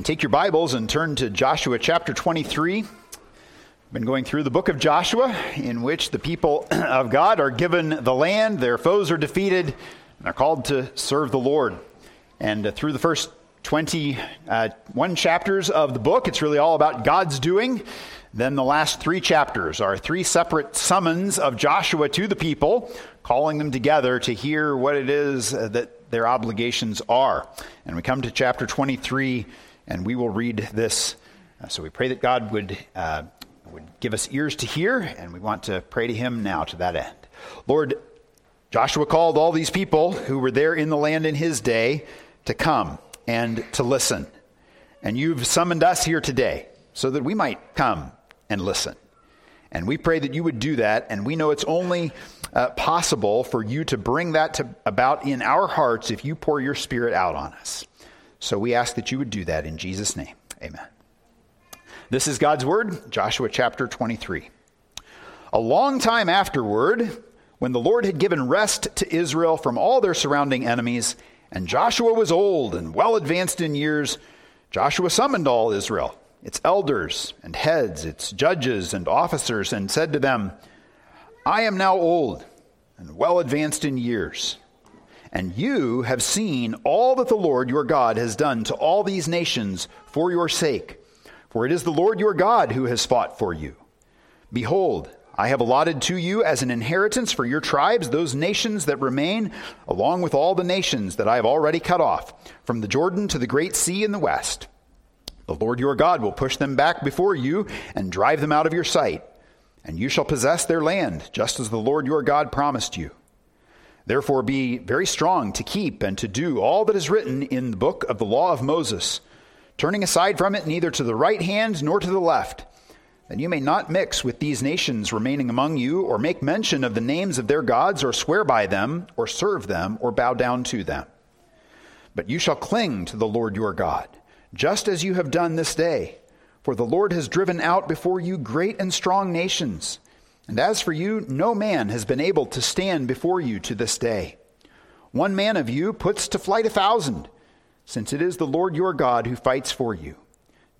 And take your Bibles and turn to Joshua chapter 23. I've been going through the book of Joshua, in which the people of God are given the land, their foes are defeated, and are called to serve the Lord. And uh, through the first 21 uh, chapters of the book, it's really all about God's doing. Then the last three chapters are three separate summons of Joshua to the people, calling them together to hear what it is uh, that their obligations are. And we come to chapter 23 and we will read this. Uh, so we pray that God would, uh, would give us ears to hear, and we want to pray to Him now to that end. Lord, Joshua called all these people who were there in the land in his day to come and to listen. And you've summoned us here today so that we might come and listen. And we pray that you would do that, and we know it's only uh, possible for you to bring that to, about in our hearts if you pour your Spirit out on us. So we ask that you would do that in Jesus' name. Amen. This is God's Word, Joshua chapter 23. A long time afterward, when the Lord had given rest to Israel from all their surrounding enemies, and Joshua was old and well advanced in years, Joshua summoned all Israel, its elders and heads, its judges and officers, and said to them, I am now old and well advanced in years. And you have seen all that the Lord your God has done to all these nations for your sake. For it is the Lord your God who has fought for you. Behold, I have allotted to you as an inheritance for your tribes those nations that remain, along with all the nations that I have already cut off, from the Jordan to the great sea in the west. The Lord your God will push them back before you and drive them out of your sight, and you shall possess their land, just as the Lord your God promised you. Therefore, be very strong to keep and to do all that is written in the book of the law of Moses, turning aside from it neither to the right hand nor to the left, that you may not mix with these nations remaining among you, or make mention of the names of their gods, or swear by them, or serve them, or bow down to them. But you shall cling to the Lord your God, just as you have done this day. For the Lord has driven out before you great and strong nations and as for you, no man has been able to stand before you to this day. One man of you puts to flight a thousand, since it is the Lord your God who fights for you,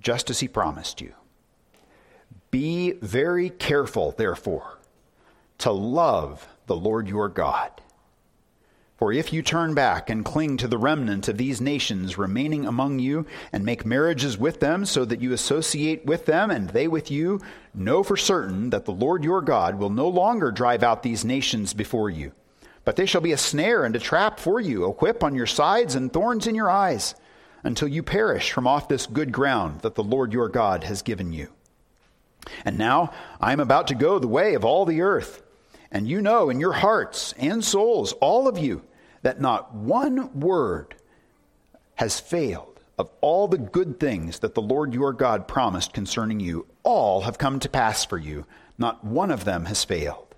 just as he promised you. Be very careful, therefore, to love the Lord your God for if you turn back and cling to the remnant of these nations remaining among you, and make marriages with them, so that you associate with them and they with you, know for certain that the Lord your God will no longer drive out these nations before you. But they shall be a snare and a trap for you, a whip on your sides and thorns in your eyes, until you perish from off this good ground that the Lord your God has given you. And now I am about to go the way of all the earth. And you know in your hearts and souls, all of you, that not one word has failed of all the good things that the Lord your God promised concerning you. All have come to pass for you, not one of them has failed.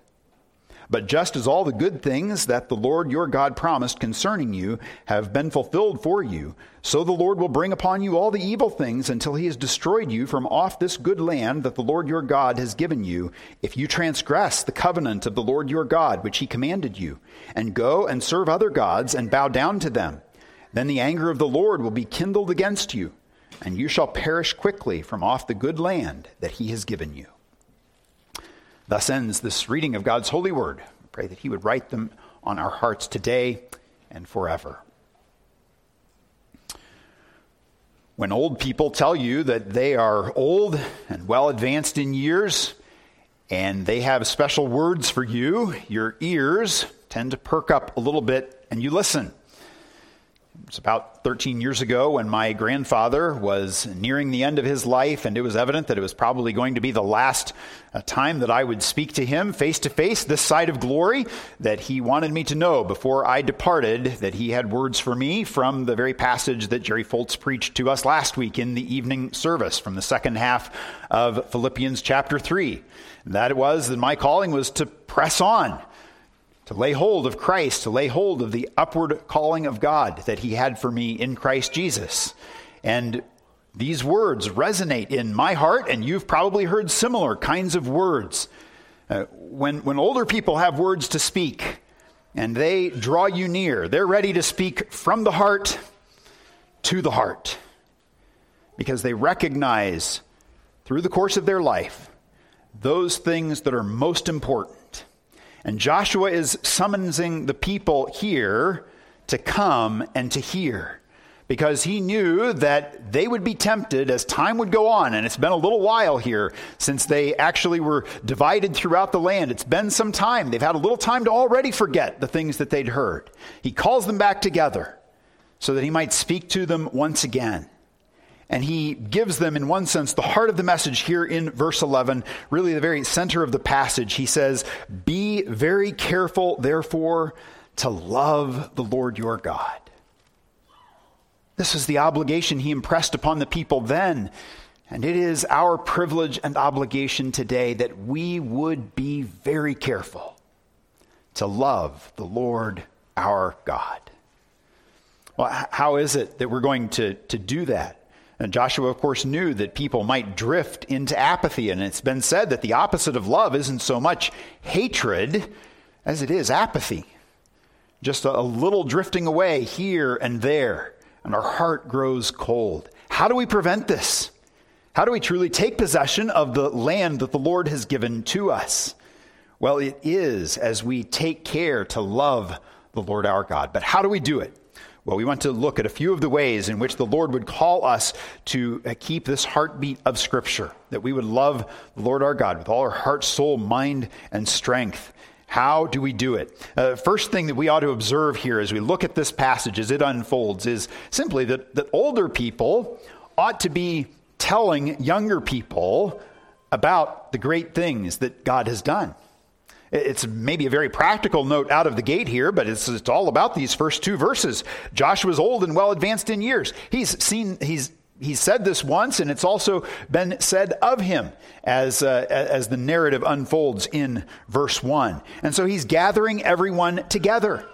But just as all the good things that the Lord your God promised concerning you have been fulfilled for you, so the Lord will bring upon you all the evil things until he has destroyed you from off this good land that the Lord your God has given you, if you transgress the covenant of the Lord your God, which he commanded you, and go and serve other gods and bow down to them. Then the anger of the Lord will be kindled against you, and you shall perish quickly from off the good land that he has given you. Thus ends this reading of God's holy word. I pray that He would write them on our hearts today and forever. When old people tell you that they are old and well advanced in years, and they have special words for you, your ears tend to perk up a little bit and you listen. It's about 13 years ago when my grandfather was nearing the end of his life, and it was evident that it was probably going to be the last uh, time that I would speak to him face to face, this side of glory, that he wanted me to know before I departed that he had words for me from the very passage that Jerry Foltz preached to us last week in the evening service from the second half of Philippians chapter 3. that it was that my calling was to press on to lay hold of Christ, to lay hold of the upward calling of God that He had for me in Christ Jesus. And these words resonate in my heart, and you've probably heard similar kinds of words. Uh, when, when older people have words to speak and they draw you near, they're ready to speak from the heart to the heart. because they recognize through the course of their life those things that are most important. And Joshua is summoning the people here to come and to hear because he knew that they would be tempted as time would go on. And it's been a little while here since they actually were divided throughout the land. It's been some time. They've had a little time to already forget the things that they'd heard. He calls them back together so that he might speak to them once again. And he gives them, in one sense, the heart of the message here in verse 11, really the very center of the passage. He says, Be very careful, therefore, to love the Lord your God. This is the obligation he impressed upon the people then. And it is our privilege and obligation today that we would be very careful to love the Lord our God. Well, how is it that we're going to, to do that? And Joshua, of course, knew that people might drift into apathy. And it's been said that the opposite of love isn't so much hatred as it is apathy. Just a, little drifting away here and there and our heart grows cold. How do we prevent this? How do we truly take possession of the land that the Lord has given to us? Well, it is as we take care to love the Lord our God. But how do we do it? Well, we want to look at a few of the ways in which the Lord would call us to uh, keep this heartbeat of Scripture, that we would love the Lord our God with all our heart, soul, mind, and strength. How do we do it? Uh, first thing that we ought to observe here as we look at this passage as it unfolds is simply that, that older people ought to be telling younger people about the great things that God has done. It's maybe a very practical note out of the gate here, but it's, it's all about these first two verses. Joshua's old and well advanced in years. He's seen, he's he said this once, and it's also been said of him as, uh, as the narrative unfolds in verse 1. And so he's gathering everyone together.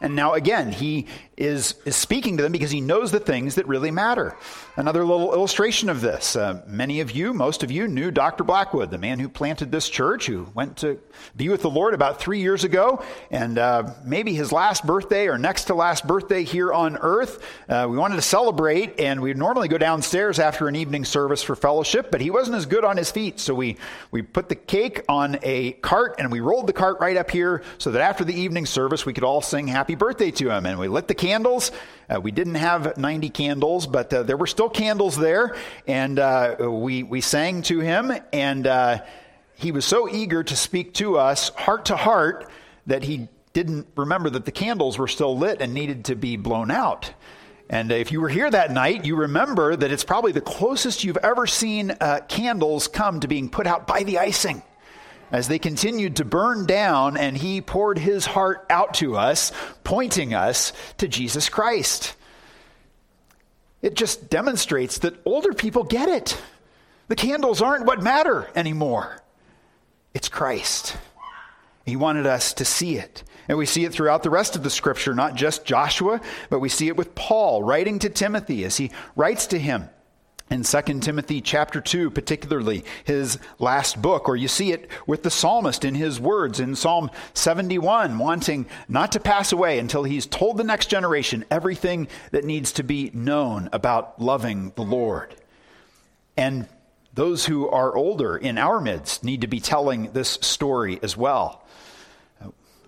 And now, again, he is, is speaking to them because he knows the things that really matter. Another little illustration of this. Uh, many of you, most of you, knew Dr. Blackwood, the man who planted this church, who went to be with the Lord about three years ago. And uh, maybe his last birthday or next to last birthday here on earth, uh, we wanted to celebrate, and we'd normally go downstairs after an evening service for fellowship, but he wasn't as good on his feet. So we, we put the cake on a cart and we rolled the cart right up here so that after the evening service, we could all sing happy birthday to him. And we lit the candles. Uh, we didn't have 90 candles, but uh, there were still candles there. And uh, we, we sang to him, and uh, he was so eager to speak to us heart to heart that he didn't remember that the candles were still lit and needed to be blown out. And if you were here that night, you remember that it's probably the closest you've ever seen uh, candles come to being put out by the icing as they continued to burn down, and he poured his heart out to us, pointing us to Jesus Christ. It just demonstrates that older people get it. The candles aren't what matter anymore, it's Christ. He wanted us to see it. And we see it throughout the rest of the scripture, not just Joshua, but we see it with Paul writing to Timothy as he writes to him in 2 Timothy chapter 2 particularly his last book or you see it with the psalmist in his words in Psalm 71 wanting not to pass away until he's told the next generation everything that needs to be known about loving the Lord. And those who are older in our midst need to be telling this story as well.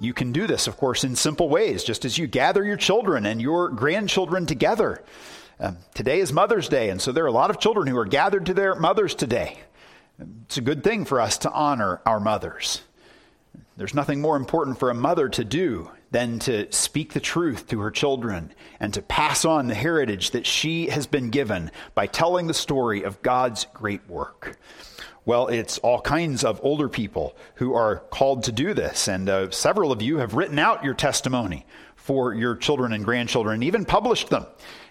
You can do this, of course, in simple ways, just as you gather your children and your grandchildren together um, today is Mother's Day, and so there are a lot of children who are gathered to their mothers today. It's a good thing for us to honor our mothers. There's nothing more important for a mother to do than to speak the truth to her children and to pass on the heritage that she has been given by telling the story of God's great work. Well, it's all kinds of older people who are called to do this, and uh, several of you have written out your testimony for your children and grandchildren, and even published them.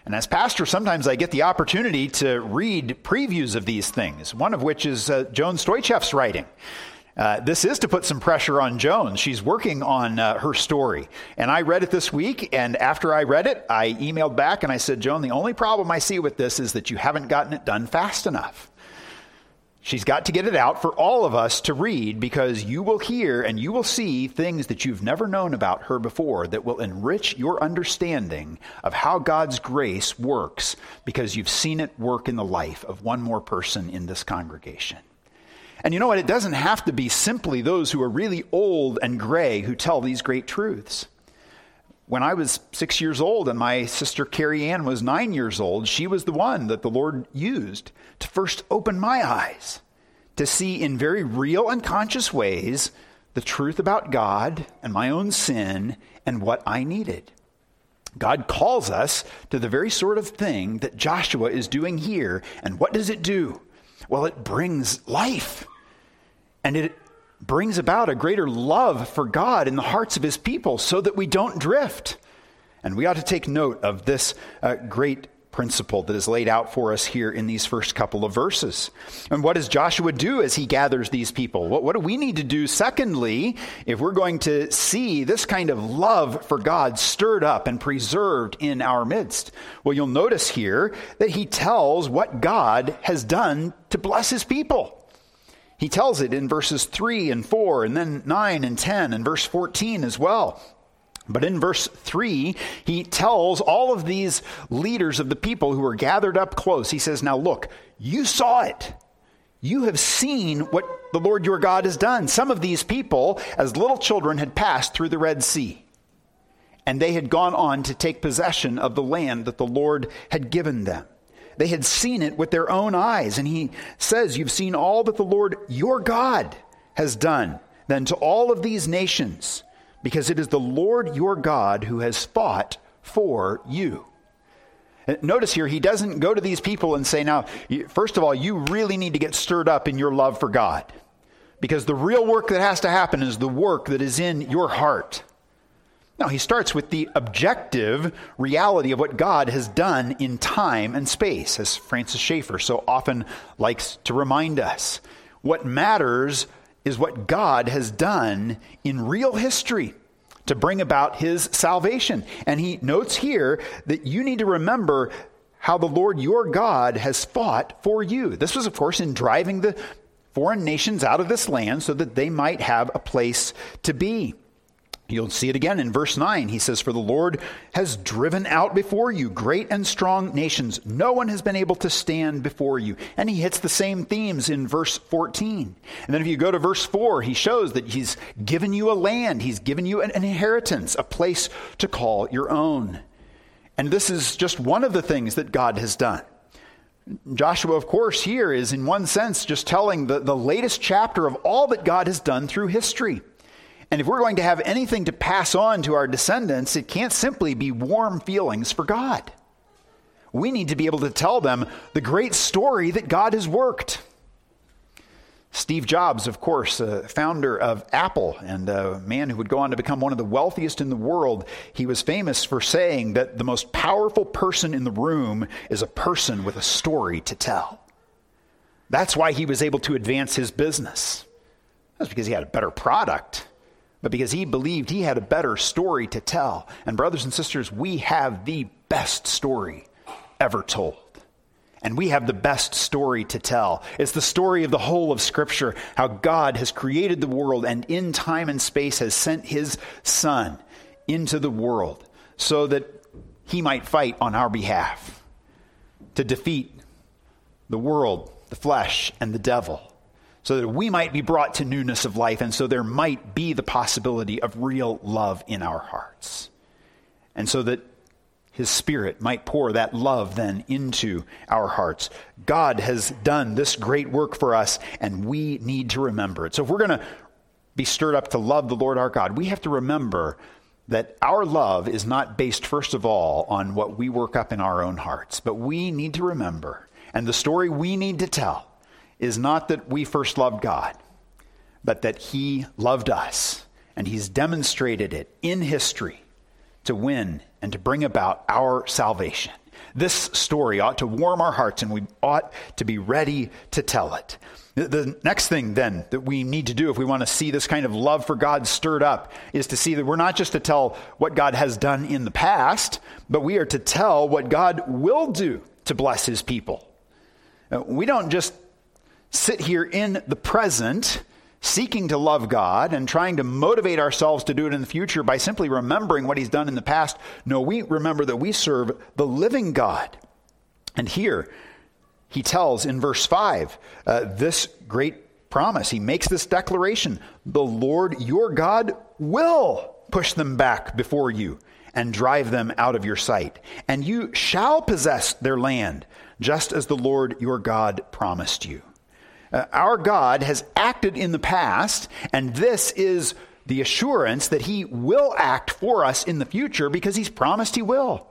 And as pastor, sometimes I get the opportunity to read previews of these things, one of which is uh, Joan Stoichev's writing. Uh, this is to put some pressure on Joan. She's working on uh, her story. And I read it this week, and after I read it, I emailed back and I said, Joan, the only problem I see with this is that you haven't gotten it done fast enough. She's got to get it out for all of us to read because you will hear and you will see things that you've never known about her before that will enrich your understanding of how God's grace works because you've seen it work in the life of one more person in this congregation. And you know what? It doesn't have to be simply those who are really old and gray who tell these great truths. When I was six years old and my sister Carrie Ann was nine years old, she was the one that the Lord used to first open my eyes to see in very real and conscious ways the truth about God and my own sin and what I needed. God calls us to the very sort of thing that Joshua is doing here. And what does it do? Well, it brings life. And it brings about a greater love for God in the hearts of his people so that we don't drift. And we ought to take note of this uh, great principle that is laid out for us here in these first couple of verses. And what does Joshua do as he gathers these people? What, what, do we need to do, secondly, if we're going to see this kind of love for God stirred up and preserved in our midst? Well, you'll notice here that he tells what God has done to bless his people. He tells it in verses 3 and 4, and then 9 and 10, and verse 14 as well. But in verse 3, he tells all of these leaders of the people who are gathered up close, he says, Now look, you saw it. You have seen what the Lord your God has done. Some of these people, as little children, had passed through the Red Sea, and they had gone on to take possession of the land that the Lord had given them. They had seen it with their own eyes. And he says, You've seen all that the Lord your God has done then to all of these nations, because it is the Lord your God who has fought for you. Notice here, he doesn't go to these people and say, Now, first of all, you really need to get stirred up in your love for God. Because the real work that has to happen is the work that is in your heart. Now, he starts with the objective reality of what God has done in time and space, as Francis Schaeffer so often likes to remind us. What matters is what God has done in real history to bring about his salvation. And he notes here that you need to remember how the Lord your God has fought for you. This was, of course, in driving the foreign nations out of this land so that they might have a place to be. You'll see it again in verse 9. He says, For the Lord has driven out before you great and strong nations. No one has been able to stand before you. And he hits the same themes in verse 14. And then if you go to verse 4, he shows that he's given you a land, he's given you an inheritance, a place to call your own. And this is just one of the things that God has done. Joshua, of course, here is in one sense just telling the, the latest chapter of all that God has done through history. And if we're going to have anything to pass on to our descendants, it can't simply be warm feelings for God. We need to be able to tell them the great story that God has worked. Steve Jobs, of course, uh, founder of Apple and a man who would go on to become one of the wealthiest in the world, he was famous for saying that the most powerful person in the room is a person with a story to tell. That's why he was able to advance his business. That's because he had a better product but because he believed he had a better story to tell. And, brothers and sisters, we have the best story ever told. And we have the best story to tell. It's the story of the whole of Scripture how God has created the world and in time and space has sent his Son into the world so that he might fight on our behalf to defeat the world, the flesh, and the devil so that we might be brought to newness of life, and so there might be the possibility of real love in our hearts. And so that his spirit might pour that love then into our hearts. God has done this great work for us, and we need to remember it. So if we're going to be stirred up to love the Lord our God, we have to remember that our love is not based, first of all, on what we work up in our own hearts, but we need to remember, and the story we need to tell is not that we first loved God, but that He loved us. And He's demonstrated it in history to win and to bring about our salvation. This story ought to warm our hearts, and we ought to be ready to tell it. The next thing, then, that we need to do if we want to see this kind of love for God stirred up is to see that we're not just to tell what God has done in the past, but we are to tell what God will do to bless his people. Uh, we don't just sit here in the present, seeking to love God and trying to motivate ourselves to do it in the future by simply remembering what He's done in the past. No, we remember that we serve the living God. And here, he tells in verse 5 uh, this great promise. He makes this declaration The Lord your God will push them back before you and drive them out of your sight. And you shall possess their land, just as the Lord your God promised you. Uh, our God has acted in the past, and this is the assurance that he will act for us in the future because he's promised he will.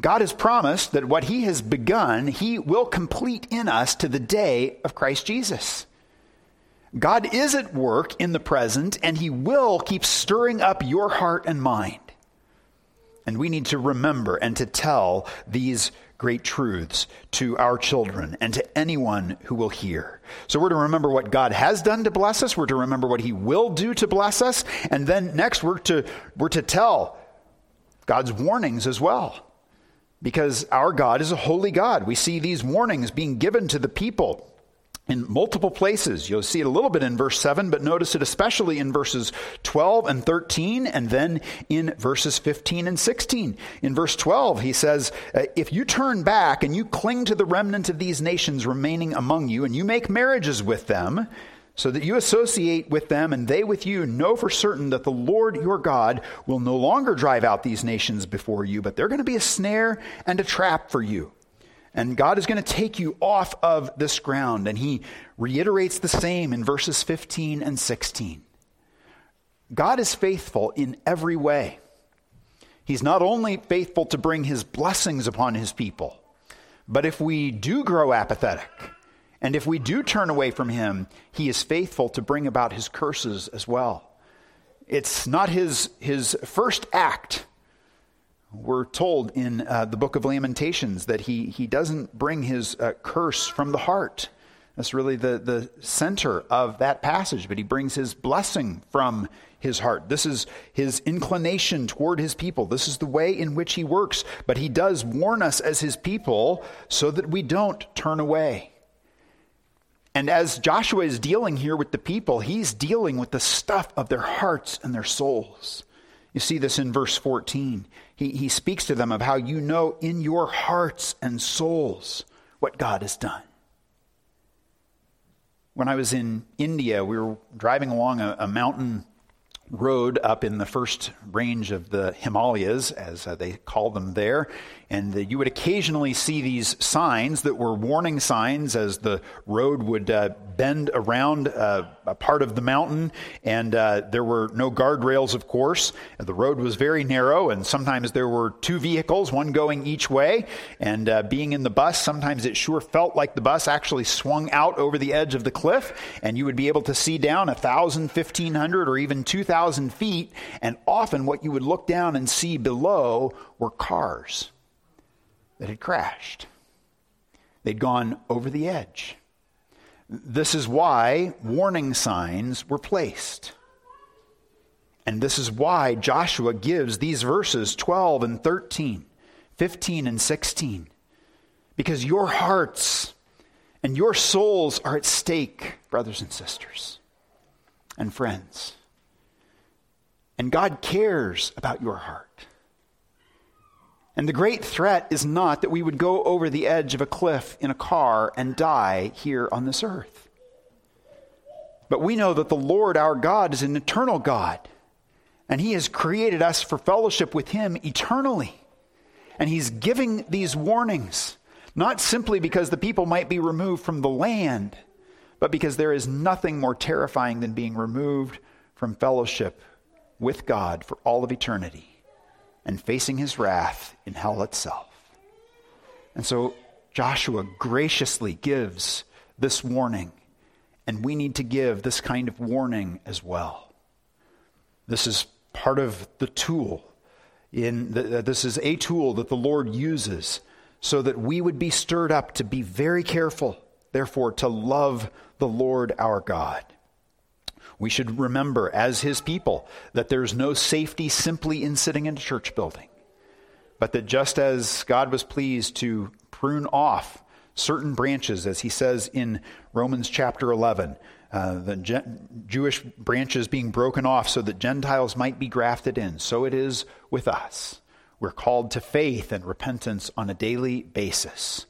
God has promised that what he has begun, he will complete in us to the day of Christ Jesus. God is at work in the present, and he will keep stirring up your heart and mind. And we need to remember and to tell these great truths to our children and to anyone who will hear. So we're to remember what God has done to bless us, we're to remember what he will do to bless us, and then next we're to we're to tell God's warnings as well because our God is a holy God. We see these warnings being given to the people in multiple places. You'll see it a little bit in verse 7, but notice it especially in verses 12 and 13, and then in verses 15 and 16. In verse 12, he says, uh, If you turn back and you cling to the remnant of these nations remaining among you, and you make marriages with them, so that you associate with them and they with you, know for certain that the Lord your God will no longer drive out these nations before you, but they're going to be a snare and a trap for you. And God is going to take you off of this ground. And he reiterates the same in verses 15 and 16. God is faithful in every way. He's not only faithful to bring his blessings upon his people, but if we do grow apathetic, and if we do turn away from him, he is faithful to bring about his curses as well. It's not his, his first act. We're told in uh, the book of Lamentations that he, he doesn't bring his uh, curse from the heart. That's really the, the center of that passage, but he brings his blessing from his heart. This is his inclination toward his people. This is the way in which he works. But he does warn us as his people so that we don't turn away. And as Joshua is dealing here with the people, he's dealing with the stuff of their hearts and their souls. You see this in verse 14. He, he speaks to them of how you know in your hearts and souls what God has done. When I was in India, we were driving along a, a mountain road up in the first range of the Himalayas, as uh, they call them there. And uh, you would occasionally see these signs that were warning signs as the road would uh, bend around uh, a part of the mountain. And uh, there were no guardrails, of course. The road was very narrow, and sometimes there were two vehicles, one going each way. And uh, being in the bus, sometimes it sure felt like the bus actually swung out over the edge of the cliff, and you would be able to see down a thousand, fifteen hundred, or even two thousand feet. And often, what you would look down and see below were cars that had crashed. They'd gone over the edge. This is why warning signs were placed. And this is why Joshua gives these verses 12 and 13, 15 and 16. Because your hearts and your souls are at stake, brothers and sisters and friends. And God cares about your heart. And the great threat is not that we would go over the edge of a cliff in a car and die here on this earth. But we know that the Lord our God is an eternal God, and He has created us for fellowship with Him eternally. And He's giving these warnings, not simply because the people might be removed from the land, but because there is nothing more terrifying than being removed from fellowship with God for all of eternity and facing his wrath in hell itself. And so Joshua graciously gives this warning, and we need to give this kind of warning as well. This is part of the tool. In the, uh, this is a tool that the Lord uses so that we would be stirred up to be very careful, therefore, to love the Lord our God. We should remember, as his people, that there's no safety simply in sitting in a church building, but that just as God was pleased to prune off certain branches, as he says in Romans chapter 11. Uh, the Gen- Jewish branches being broken off so that Gentiles might be grafted in. So it is with us. We're called to faith and repentance on a daily basis.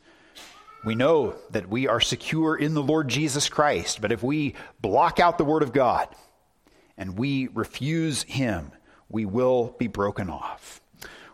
We know that we are secure in the Lord Jesus Christ, but if we block out the Word of God and we refuse Him, we will be broken off.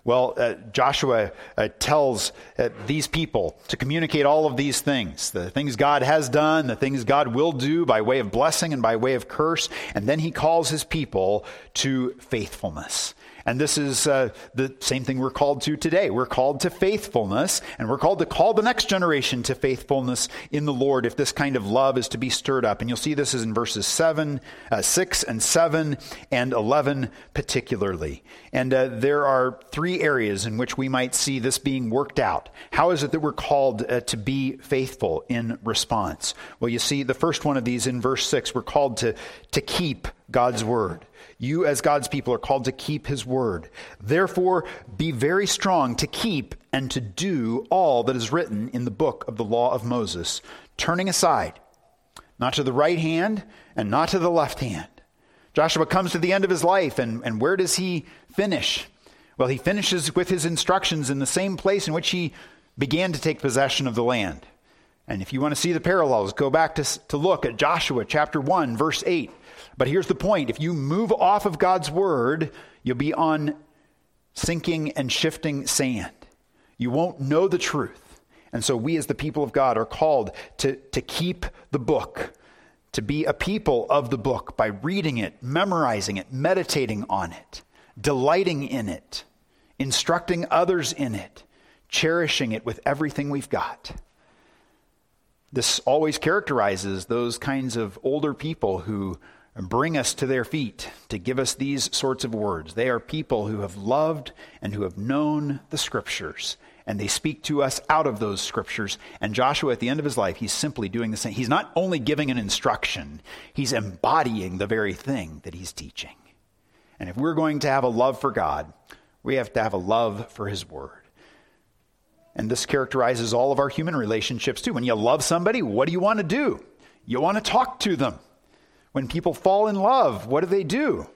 Well, uh, Joshua uh, tells uh, these people to communicate all of these things the things God has done, the things God will do by way of blessing and by way of curse. And then he calls his people to faithfulness. And this is uh, the same thing we're called to today. We're called to faithfulness, and we're called to call the next generation to faithfulness in the Lord if this kind of love is to be stirred up. And you'll see this is in verses 7, uh, 6, and 7, and 11 particularly. And uh, there are three areas in which we might see this being worked out. How is it that we're called uh, to be faithful in response? Well, you see, the first one of these in verse 6, we're called to, to keep God's word. You, as God's people, are called to keep his word. Therefore, be very strong to keep and to do all that is written in the book of the law of Moses, turning aside, not to the right hand and not to the left hand. Joshua comes to the end of his life, and, and where does he finish? Well, he finishes with his instructions in the same place in which he began to take possession of the land. And if you want to see the parallels, go back to, to look at Joshua chapter 1, verse 8. But here's the point if you move off of God's word, you'll be on sinking and shifting sand. You won't know the truth. And so we, as the people of God, are called to, to keep the book, to be a people of the book by reading it, memorizing it, meditating on it, delighting in it, instructing others in it, cherishing it with everything we've got. This always characterizes those kinds of older people who bring us to their feet to give us these sorts of words. They are people who have loved and who have known the scriptures, and they speak to us out of those scriptures. And Joshua, at the end of his life, he's simply doing the same. He's not only giving an instruction, he's embodying the very thing that he's teaching. And if we're going to have a love for God, we have to have a love for his word. And this characterizes all of our human relationships too. When you love somebody, what do you want to do? You want to talk to them. When people fall in love, what do they do?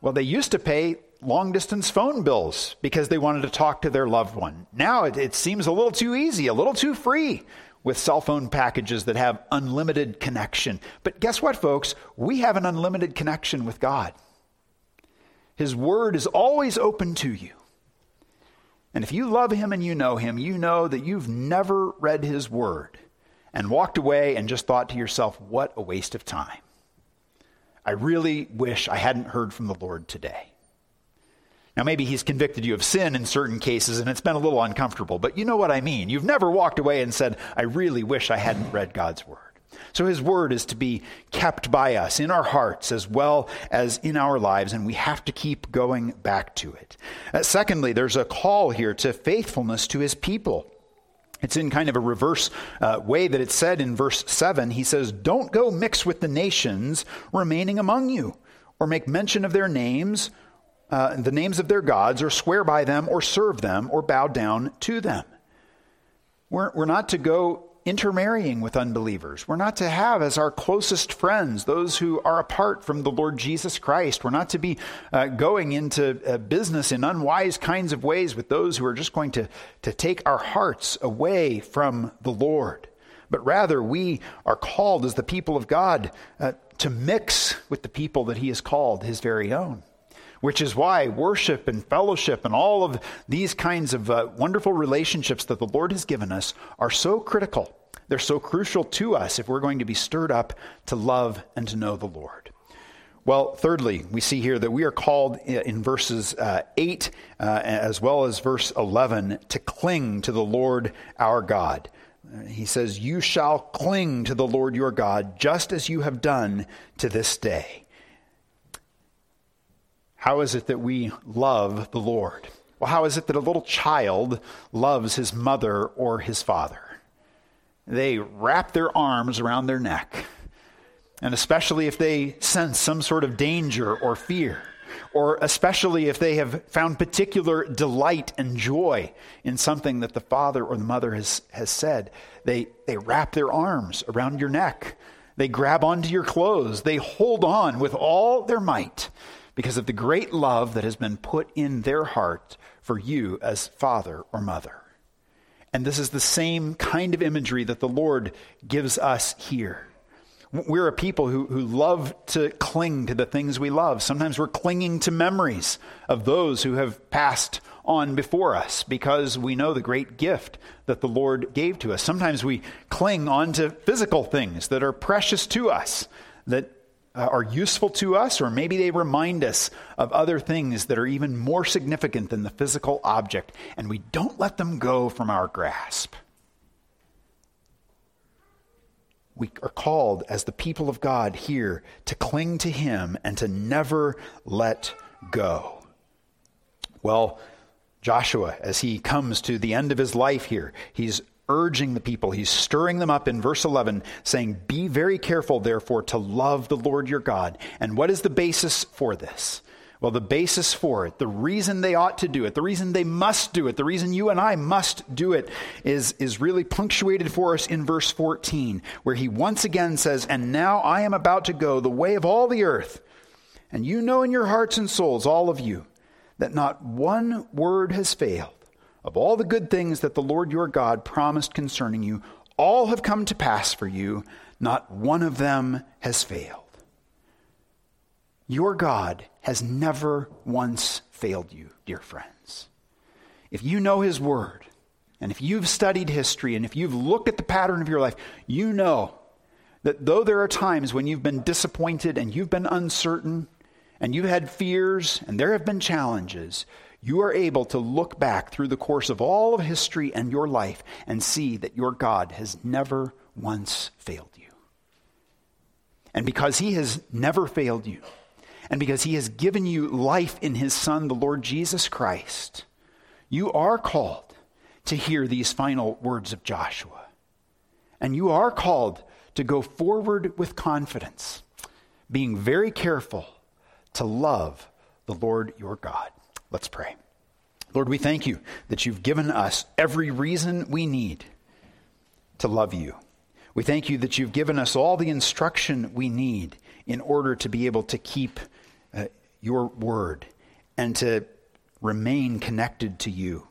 Well, they used to pay long distance phone bills because they wanted to talk to their loved one. Now it, it, seems a little too easy, a little too free with cell phone packages that have unlimited connection. But guess what, folks? We have an unlimited connection with God. His word is always open to you. And if you love him and you know him, you know that you've never read his word and walked away and just thought to yourself, what a waste of time. I really wish I hadn't heard from the Lord today. Now, maybe he's convicted you of sin in certain cases and it's been a little uncomfortable, but you know what I mean. You've never walked away and said, I really wish I hadn't read God's word. So his word is to be kept by us in our hearts as well as in our lives, and we have to keep going back to it. Uh, secondly, there's a call here to faithfulness to his people. It's in kind of a reverse uh, way that it's said in verse 7. He says, Don't go mix with the nations remaining among you, or make mention of their names, uh, the names of their gods, or swear by them, or serve them, or bow down to them. We're, we're not to go intermarrying with unbelievers. We're not to have as our closest friends those who are apart from the Lord Jesus Christ. We're not to be uh, going into uh, business in unwise kinds of ways with those who are just going to, to take our hearts away from the Lord. But rather, we are called as the people of God uh, to mix with the people that He has called His very own which is why worship and fellowship and all of these kinds of uh, wonderful relationships that the Lord has given us are so critical. They're so crucial to us if we're going to be stirred up to love and to know the Lord. Well, thirdly, we see here that we are called in verses uh, 8 uh, as well as verse 11 to cling to the Lord our God. He says, You shall cling to the Lord your God just as you have done to this day. How is it that we love the Lord? Well, how is it that a little child loves his mother or his father? They wrap their arms around their neck, and especially if they sense some sort of danger or fear. or especially if they have found particular delight and joy in something that the father or the mother has, has said, they, they wrap their arms around your neck. They grab onto your clothes. They hold on with all their might because of the great love that has been put in their heart for you as father or mother. And this is the same kind of imagery that the Lord gives us here. We're a people who, who love to cling to the things we love. Sometimes we're clinging to memories of those who have passed on before us because we know the great gift that the Lord gave to us. Sometimes we cling on to physical things that are precious to us, that uh, are useful to us, or maybe they remind us of other things that are even more significant than the physical object, and we don't let them go from our grasp. we are called as the people of God here to cling to Him and to never let go. Well, Joshua, as he comes to the end of his life here, he's urging the people, he's stirring them up in verse 11, saying, Be very careful, therefore, to love the Lord your God. And what is the basis for this? Well, the basis for it, the reason they ought to do it, the reason they must do it, the reason you and I must do it is, is really punctuated for us in verse 14, where he once again says, And now I am about to go the way of all the earth. And you know in your hearts and souls, all of you, that not one word has failed of all the good things that the Lord your God promised concerning you. All have come to pass for you, not one of them has failed. Your God has never once failed you, dear friends. If you know His Word, and if you've studied history, and if you've looked at the pattern of your life, you know that though there are times when you've been disappointed and you've been uncertain, and you've had fears, and there have been challenges, you are able to look back through the course of all of history and your life and see that your God has never once failed you. And because He has never failed you, and because he has given you life in his Son, the Lord Jesus Christ, you are called to hear these final words of Joshua. And you are called to go forward with confidence, being very careful to love the Lord your God. Let's pray. Lord, we thank you that you've given us every reason we need to love you. We thank you that you've given us all the instruction we need in order to be able to keep uh, your word and to remain connected to you.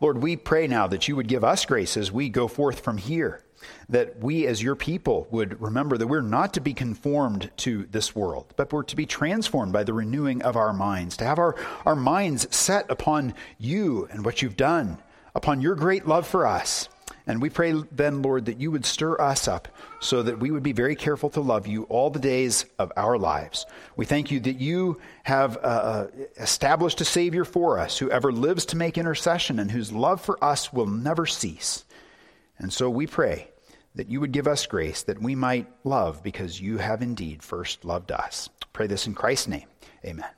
Lord, we pray now that you would give us grace as we go forth from here, that we as your people would remember that we're not to be conformed to this world, but we're to be transformed by the renewing of our minds, to have our, our minds set upon you and what you've done, upon your great love for us. And we pray then, Lord, that you would stir us up so that we would be very careful to love you all the days of our lives. We thank you that you have uh, uh, established a Savior for us who ever lives to make intercession and whose love for us will never cease. And so we pray that you would give us grace that we might love because you have indeed first loved us. Pray this in Christ's name. Amen.